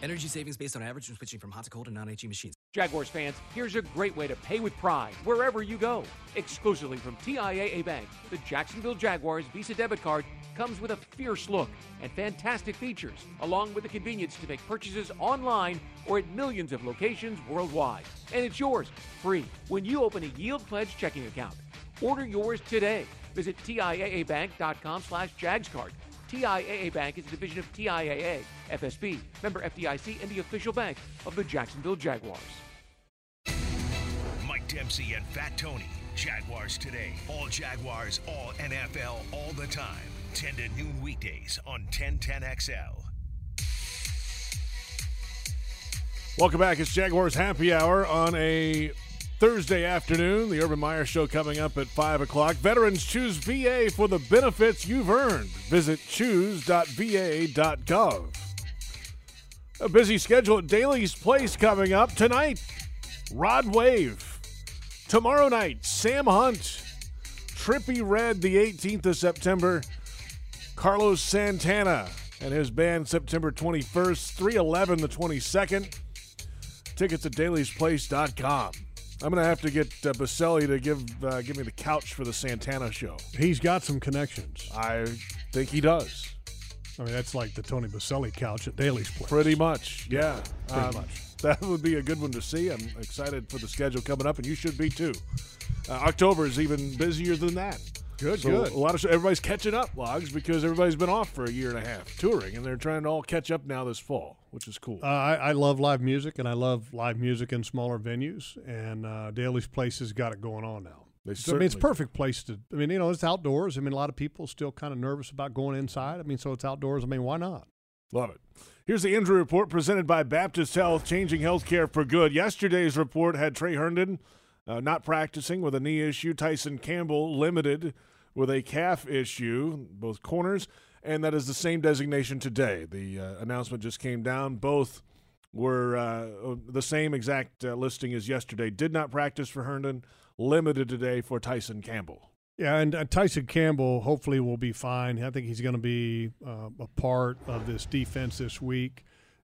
Energy savings based on average when switching from hot to cold and non-HE machines. Jaguars fans, here's a great way to pay with pride wherever you go. Exclusively from TIAA Bank, the Jacksonville Jaguars Visa debit card comes with a fierce look and fantastic features, along with the convenience to make purchases online or at millions of locations worldwide. And it's yours free when you open a Yield Pledge checking account. Order yours today. Visit TIAABank.com slash JagsCard. TIAA Bank is a division of TIAA, FSB, member FDIC, and the official bank of the Jacksonville Jaguars. Mike Dempsey and Fat Tony. Jaguars today. All Jaguars, all NFL, all the time. 10 to noon weekdays on 1010XL. Welcome back. It's Jaguars Happy Hour on a Thursday afternoon. The Urban Meyer Show coming up at 5 o'clock. Veterans choose VA for the benefits you've earned. Visit choose.va.gov. A busy schedule at Daily's Place coming up tonight. Rod Wave. Tomorrow night, Sam Hunt. Trippie Redd, the 18th of September. Carlos Santana and his band September 21st, 311 the 22nd. Tickets at dailysplace.com. I'm going to have to get uh, Boselli to give uh, give me the couch for the Santana show. He's got some connections. I think he does. I mean, that's like the Tony Boselli couch at Daily's place. Pretty much, yeah. Pretty Um, much. That would be a good one to see. I'm excited for the schedule coming up, and you should be too. Uh, October is even busier than that. Good, So good. A lot of everybody's catching up, logs, because everybody's been off for a year and a half touring, and they're trying to all catch up now this fall, which is cool. Uh, I, I love live music, and I love live music in smaller venues. And uh, Daily's Place has got it going on now. They So, I mean, it's a perfect place to. I mean, you know, it's outdoors. I mean, a lot of people still kind of nervous about going inside. I mean, so it's outdoors. I mean, why not? Love it. Here's the injury report presented by Baptist Health, changing healthcare for good. Yesterday's report had Trey Herndon uh, not practicing with a knee issue. Tyson Campbell limited with a calf issue, both corners, and that is the same designation today. The uh, announcement just came down. Both were uh, the same exact uh, listing as yesterday. Did not practice for Herndon, limited today for Tyson Campbell. Yeah, and uh, Tyson Campbell hopefully will be fine. I think he's going to be uh, a part of this defense this week.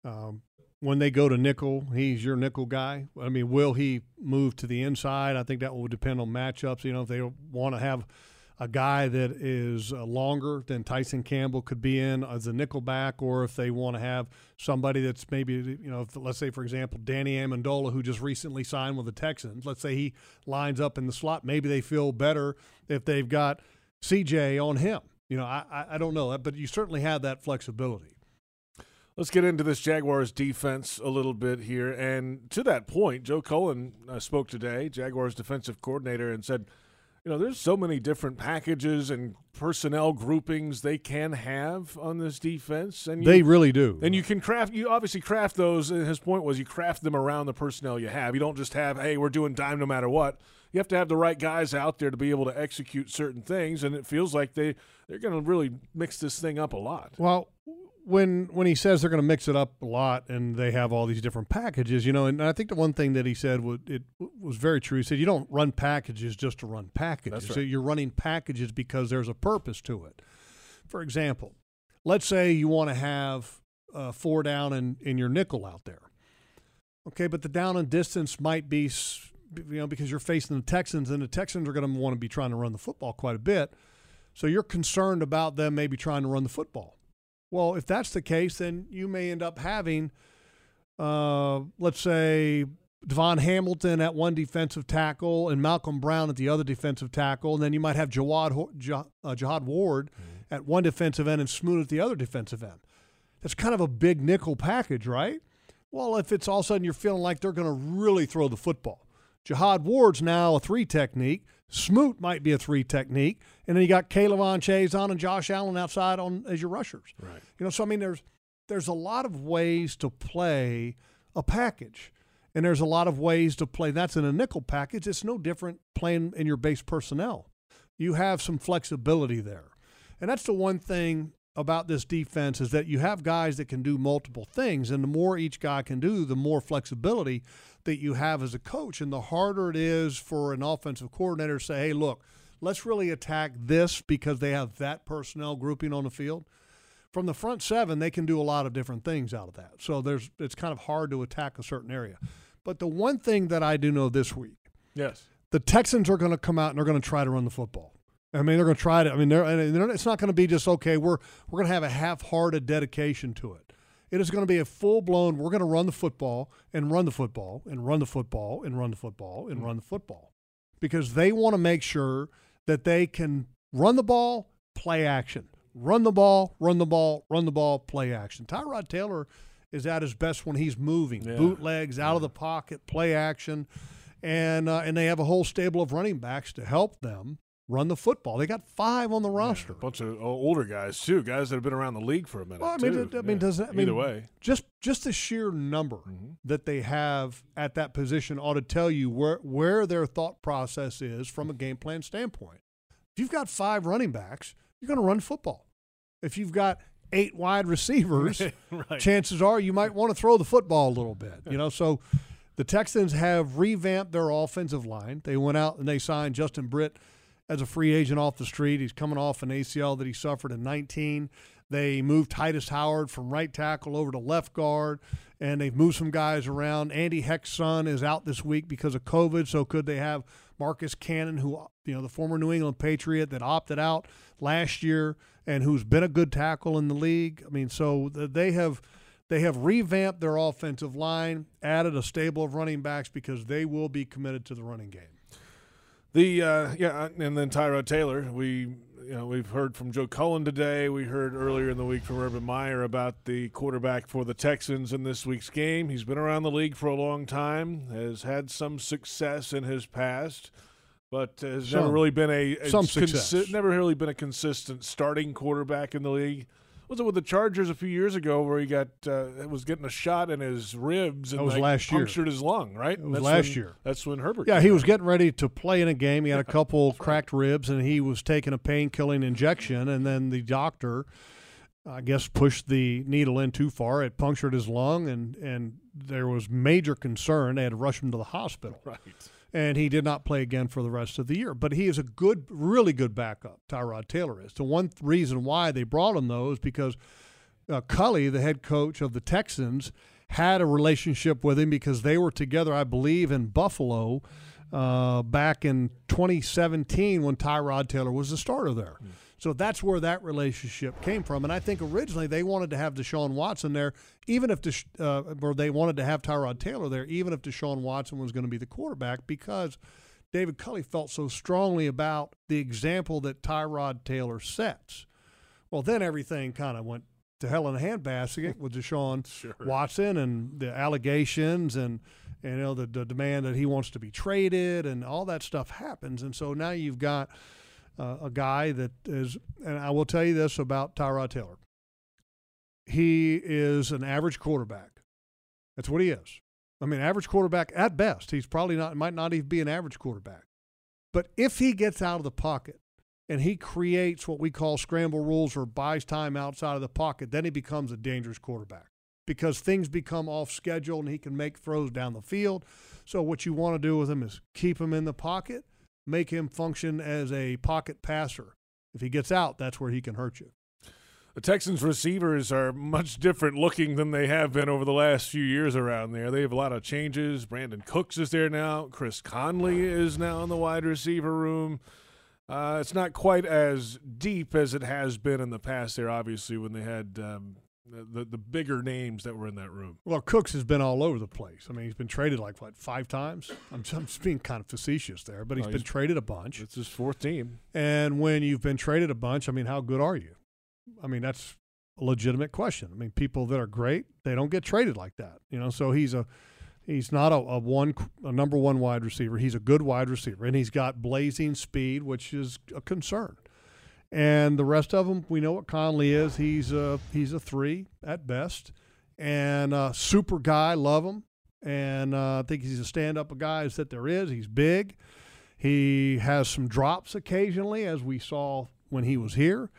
Um, when they go to nickel, he's your nickel guy. I mean, will he move to the inside? I think that will depend on matchups. You know, if they want to have a guy that is uh, longer than Tyson Campbell could be in as a nickel back, or if they want to have somebody that's maybe, you know, if, let's say, for example, Danny Amendola, who just recently signed with the Texans, let's say he lines up in the slot, maybe they feel better if they've got CJ on him. You know, I, I don't know, but you certainly have that flexibility. Let's get into this Jaguars defense a little bit here. And to that point, Joe Cullen uh, spoke today, Jaguars defensive coordinator, and said, you know, there's so many different packages and personnel groupings they can have on this defense, and you, they really do. And you can craft. You obviously craft those. And his point was, you craft them around the personnel you have. You don't just have, hey, we're doing dime no matter what. You have to have the right guys out there to be able to execute certain things, and it feels like they they're going to really mix this thing up a lot. Well, when when he says they're going to mix it up a lot and they have all these different packages, you know, and I think the one thing that he said was it was very true. He said you don't run packages just to run packages. Right. So you're running packages because there's a purpose to it. For example, let's say you want to have uh, four down in, in your nickel out there. Okay, but the down and distance might be, you know, because you're facing the Texans and the Texans are going to want to be trying to run the football quite a bit. So you're concerned about them maybe trying to run the football. Well, if that's the case, then you may end up having, uh, let's say, DaVon Hamilton at one defensive tackle and Malcolm Brown at the other defensive tackle, and then you might have Jawad, uh, Jihad Ward mm-hmm. at one defensive end and Smoot at the other defensive end. That's kind of a big nickel package, right? Well, if it's all of a sudden you're feeling like they're going to really throw the football, Jihad Ward's now a three technique. Smoot might be a three technique, and then you got K'Lavon Chaisson and Josh Allen outside on as your rushers. Right. You know, so I mean, there's there's a lot of ways to play a package, and there's a lot of ways to play. That's in a nickel package. It's no different playing in your base personnel. You have some flexibility there, and that's the one thing about this defense is that you have guys that can do multiple things, and the more each guy can do, the more flexibility that you have as a coach. And the harder it is for an offensive coordinator to say, hey, look, let's really attack this because they have that personnel grouping on the field. From the front seven, they can do a lot of different things out of that. So there's it's kind of hard to attack a certain area. But the one thing that I do know this week, yes, the Texans are going to come out and they're going to try to run the football. I mean, they're going to try to. I mean, they're, they're it's not going to be just okay. We're we're going to have a half-hearted dedication to it. It is going to be a full blown, we're going to run the football and run the football and run the football and run the football and run the football because they want to make sure that they can run the ball, play action. Run the ball, run the ball, run the ball, play action. Tyrod Taylor is at his best when he's moving, Yeah. bootlegs out of the pocket, play action, and uh, and they have a whole stable of running backs to help them run the football. They got five on the roster. A bunch of uh, older guys too, guys that have been around the league for a minute. Well, I mean, too. I mean, Yeah. does that I mean, either way? Just just the sheer number mm-hmm. that they have at that position ought to tell you where where their thought process is from a game plan standpoint. If you've got five running backs, you're going to run football. If you've got eight wide receivers, Right. chances are you might want to throw the football a little bit. You know, so the Texans have revamped their offensive line. They went out and they signed Justin Britt as a free agent off the street. He's coming off an ACL that he suffered in 19. They moved Tytus Howard from right tackle over to left guard, and they've moved some guys around. Andy Heck's son is out this week because of COVID, so could they have Marcus Cannon, who you know the former New England Patriot that opted out last year and who's been a good tackle in the league? I mean, so they have they have revamped their offensive line, added a stable of running backs because they will be committed to the running game. The uh, yeah, and then Tyrod Taylor. We you know we've heard from Joe Cullen today. We heard earlier in the week from Urban Meyer about the quarterback for the Texans in this week's game. He's been around the league for a long time, has had some success in his past, but has never really been a, a Some consi- success. never really been a consistent starting quarterback in the league. Was it with the Chargers a few years ago where he got uh, was getting a shot in his ribs and That was like, last year. punctured his lung? Right. It was That's last when- year. That's when Herbert. Yeah, he was getting ready to play in a game. He had a couple cracked ribs, and he was taking a pain killing injection. And then the doctor, I guess, pushed the needle in too far. It punctured his lung, and and there was major concern. They had to rush him to the hospital. Right. And he did not play again for the rest of the year. But he is a good, really good backup. Tyrod Taylor is. The one reason why they brought him though is because uh, Culley, the head coach of the Texans, had a relationship with him because they were together, I believe, in Buffalo uh, back in 2017 when Tyrod Taylor was the starter there. So that's where that relationship came from. And I think originally they wanted to have Deshaun Watson there, even if Desha- uh, or they wanted to have Tyrod Taylor there, even if Deshaun Watson was going to be the quarterback, because David Culley felt so strongly about the example that Tyrod Taylor sets. Well, then everything kind of went to hell in a handbasket with Deshaun Watson and the allegations and and, you know the, the demand that he wants to be traded and all that stuff happens. And so now you've got uh, a guy that is, and I will tell you this about Tyrod Taylor. He is an average quarterback. That's what he is. I mean, average quarterback at best. He's probably not, might not even be an average quarterback. But if he gets out of the pocket and he creates what we call scramble rules or buys time outside of the pocket, then he becomes a dangerous quarterback because things become off schedule and he can make throws down the field. So, what you want to do with him is keep him in the pocket, make him function as a pocket passer. If he gets out, that's where he can hurt you. The Texans receivers are much different looking than they have been over the last few years around there. They have a lot of changes. Brandin Cooks is there now. Chris Conley is now in the wide receiver room. Uh, it's not quite as deep as it has been in the past there, obviously, when they had um, the, the bigger names that were in that room. Well, Cooks has been all over the place. I mean, he's been traded like, what, five times? I'm, I'm just being kind of facetious there, but he's Oh, been he's- traded a bunch. It's his fourth team. And when you've been traded a bunch, I mean, how good are you? I mean, that's a legitimate question. I mean, people that are great, they don't get traded like that, you know. So he's a he's not a, a one a number one wide receiver. He's a good wide receiver, and he's got blazing speed, which is a concern. And the rest of them, we know what Conley is. He's a he's a three at best, and uh, super guy. Love him, and uh, I think he's a stand up guy that there is. He's big. He has some drops occasionally, as we saw when he was here.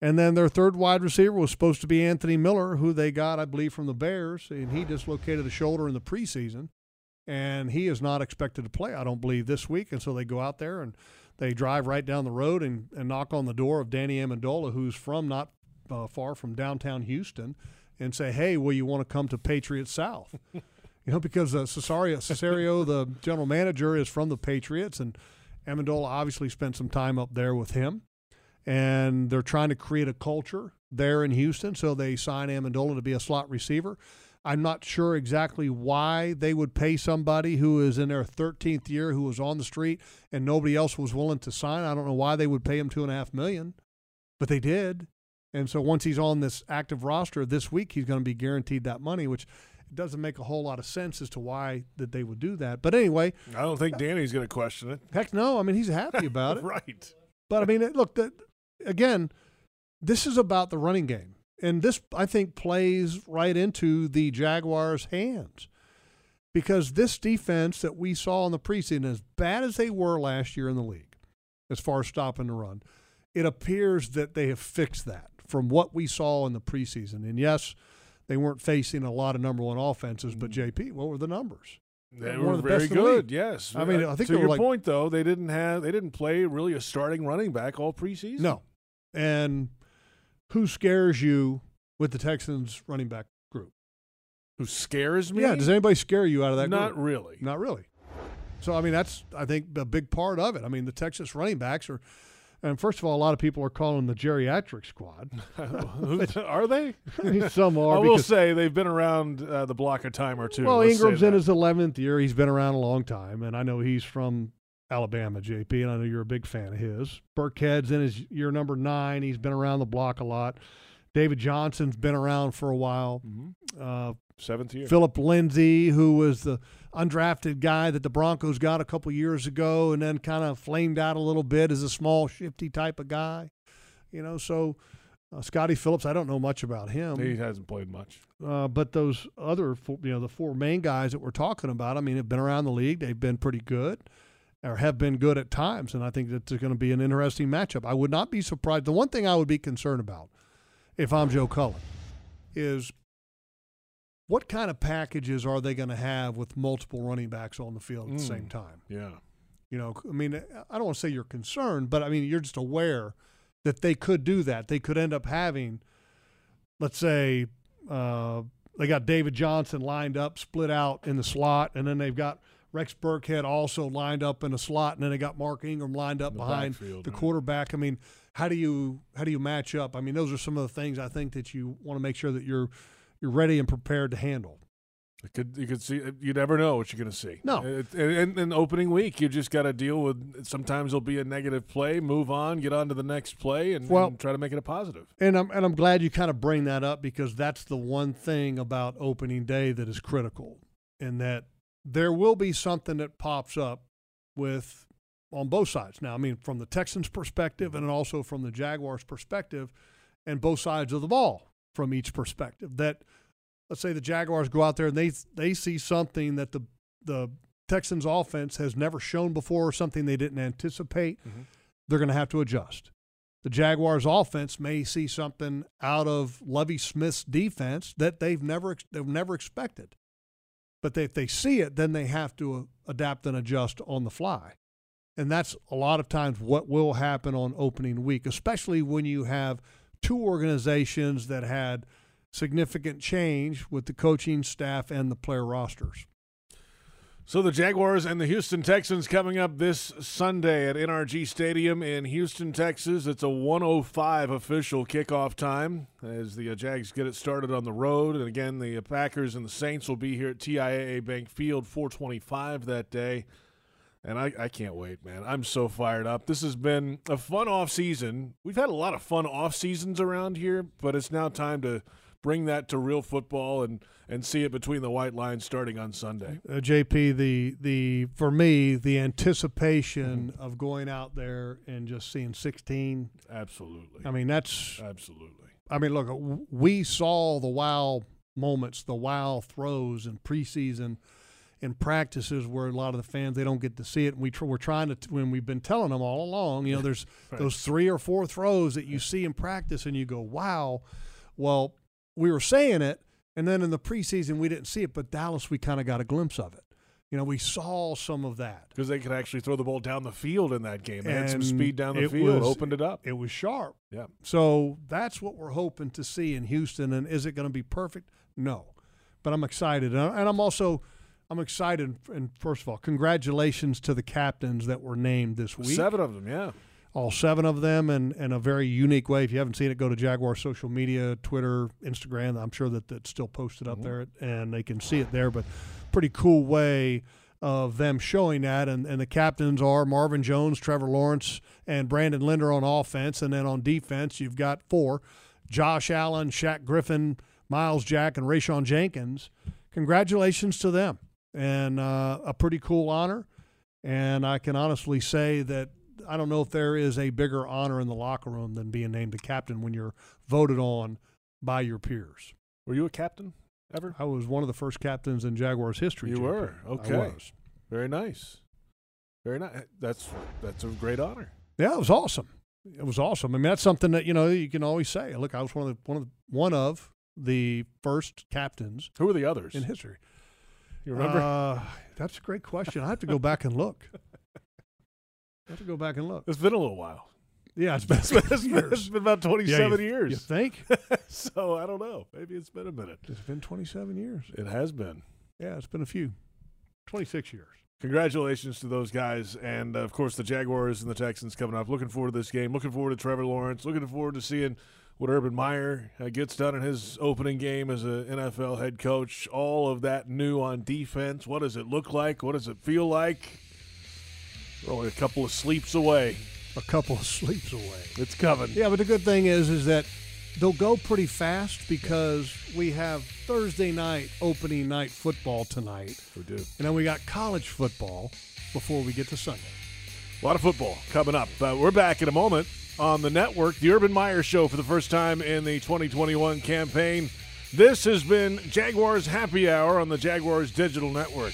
And then their third wide receiver was supposed to be Anthony Miller, who they got, I believe, from the Bears, and he dislocated a shoulder in the preseason, and he is not expected to play, I don't believe, this week. And so they go out there and they drive right down the road and, and knock on the door of Danny Amendola, who's from not uh, far from downtown Houston, and say, "Hey, will you want to come to Patriots South?" you know, because uh, Caserio, Caserio, the general manager, is from the Patriots, and Amendola obviously spent some time up there with him and they're trying to create a culture there in Houston. So they sign Amendola to be a slot receiver. I'm not sure exactly why they would pay somebody who is in their 13th year, who was on the street, and nobody else was willing to sign. I don't know why they would pay him two and a half million, but they did. And so once he's on this active roster this week, he's going to be guaranteed that money, which doesn't make a whole lot of sense as to why that they would do that. But anyway, I don't think Danny's going to question it. Heck no. I mean, he's happy about it. right. But I mean, look, that again, this is about the running game. And this, I think, plays right into the Jaguars' hands because this defense that we saw in the preseason, as bad as they were last year in the league, as far as stopping the run, it appears that they have fixed that from what we saw in the preseason. And yes, they weren't facing a lot of number one offenses, but mm-hmm. JP, what were the numbers? They were the very best in the good. Yes, I mean, I think to your like point though, they didn't have they didn't play really a starting running back all preseason. No. And who scares you with the Texans running back group? Who scares me? Yeah, does anybody scare you out of that Not group? really. Not really. So I mean that's I think a big part of it. I mean the Texas running backs are and first of all, a lot of people are calling the geriatric squad. are they? Some are. I will say they've been around uh, the block a time or two. Well, Let's Ingram's in his eleventh year. He's been around a long time, and I know he's from Alabama, JP, and I know you're a big fan of his. Burkhead's in his year number nine. He's been around the block a lot. David Johnson's been around for a while. Uh, Seventh year. Phillip Lindsay, who was the undrafted guy that the Broncos got a couple years ago, and then kind of flamed out a little bit as a small, shifty type of guy. You know, so Uh, Scottie Phillips, I don't know much about him. He hasn't played much. Uh, but those other, four, you know, the four main guys that we're talking about, I mean, have been around the league. They've been pretty good, or have been good at times, and I think that's going to be an interesting matchup. I would not be surprised. The one thing I would be concerned about, if I'm Joe Cullen, is what kind of packages are they going to have with multiple running backs on the field at the same Mm. time? Yeah. You know, I mean, I don't want to say you're concerned, but I mean, you're just aware that they could do that. They could end up having, let's say, uh, they got David Johnson lined up, split out in the slot, and then they've got Rex Burkhead also lined up in a slot, and then they got Mark Ingram lined up the behind backfield, the right. quarterback. I mean, how do you how do you match up? I mean, those are some of the things I think that you want to make sure that you're you're ready and prepared to handle. It could you could see you never know what you're going to see. No. And in opening week, you just got to deal with. Sometimes there'll be a negative play, move on, get on to the next play, and, Well- and try to make it a positive. And I'm and I'm glad you kind of bring that up because that's the one thing about opening day that is critical, and that there will be something that pops up with on both sides. Now, I mean, from the Texans' perspective and also from the Jaguars' perspective, and both sides of the ball from each perspective. That let's say the Jaguars go out there and they they see something that the the Texans' offense has never shown before, or something they didn't anticipate. Mm-hmm. They're going to have to adjust. The Jaguars' offense may see something out of Lovie Smith's defense that they've never they've never expected. But they, if they see it, then they have to uh, adapt and adjust on the fly. And that's a lot of times what will happen on opening week, especially when you have two organizations that had significant change with the coaching staff and the player rosters. So the Jaguars and the Houston Texans coming up this Sunday at NRG Stadium in Houston, Texas. It's a 105 official kickoff time as the uh, Jags get it started on the road. And again, the uh, Packers and the Saints will be here at TIAA Bank Field 425 that day. And I, I can't wait, man. I'm so fired up. This has been a fun off season. We've had a lot of fun off seasons around here, but it's now time to bring that to real football and, and see it between the white lines starting on Sunday. uh, JP, the the for me the anticipation of going out there and just seeing 16. Absolutely. I mean that's absolutely. I mean, look, we saw the wow moments, the wow throws in preseason, in practices where a lot of the fans they don't get to see it. And we tr- we're trying to t- when we've been telling them all along, you know, there's Right. those three or four throws that you see in practice, and you go, wow. Well, we were saying it, and then in the preseason we didn't see it, but Dallas we kind of got a glimpse of it. You know, we saw some of that. Because they could actually throw the ball down the field in that game. They had some speed down the field, was- opened it up. It was sharp. Yeah. So that's what we're hoping to see in Houston. And is it going to be perfect? No, but I'm excited, and I'm also I'm excited. And first of all, congratulations to the captains that were named this week. Seven of them, yeah. All seven of them, in, in a very unique way. If you haven't seen it, go to Jaguar social media, Twitter, Instagram. I'm sure that that's still posted up there, and they can see it there. But pretty cool way of them showing that. And, and the captains are Marvin Jones, Trevor Lawrence, and Brandon Linder on offense. And then on defense, you've got four Josh Allen, Shaq Griffin, Myles Jack, and Rayshawn Jenkins. Congratulations to them. And uh, a pretty cool honor. And I can honestly say that I don't know if there is a bigger honor in the locker room than being named the captain when you're voted on by your peers. Were you a captain ever? I was one of the first captains in Jaguars history. You JP. were okay. Very nice. Very nice. That's that's a great honor. Yeah, it was awesome. It was awesome. I mean, that's something that you know you can always say. Look, I was one of the one of the, one of the first captains. Who were the others in history? You remember? Uh, that's a great question. I have to go back and look. I have to go back and look. It's been a little while. Yeah, it's been, It's been, it's been, years. it's been about Yeah, 27 you- years. You think? so I don't know. Maybe it's been a minute. It's been 27 years. It has been. Yeah, it's been a few. 26 years. Congratulations to those guys, and uh, of course the Jaguars and the Texans coming up. Looking forward to this game. Looking forward to Trevor Lawrence. Looking forward to seeing what Urban Meyer uh, gets done in his opening game as an NFL head coach. All of that new on defense. What does it look like? What does it feel like? We're only a couple of sleeps away. A couple of sleeps away. It's coming. Yeah, but the good thing is, is that they'll go pretty fast because we have Thursday night opening night football tonight. We do. And then we got college football before we get to Sunday. A lot of football coming up. Uh, we're back in a moment. on the network. The Urban Meyer Show for the first time in the 2021 campaign. This has been Jaguars Happy Hour on the Jaguars Digital Network.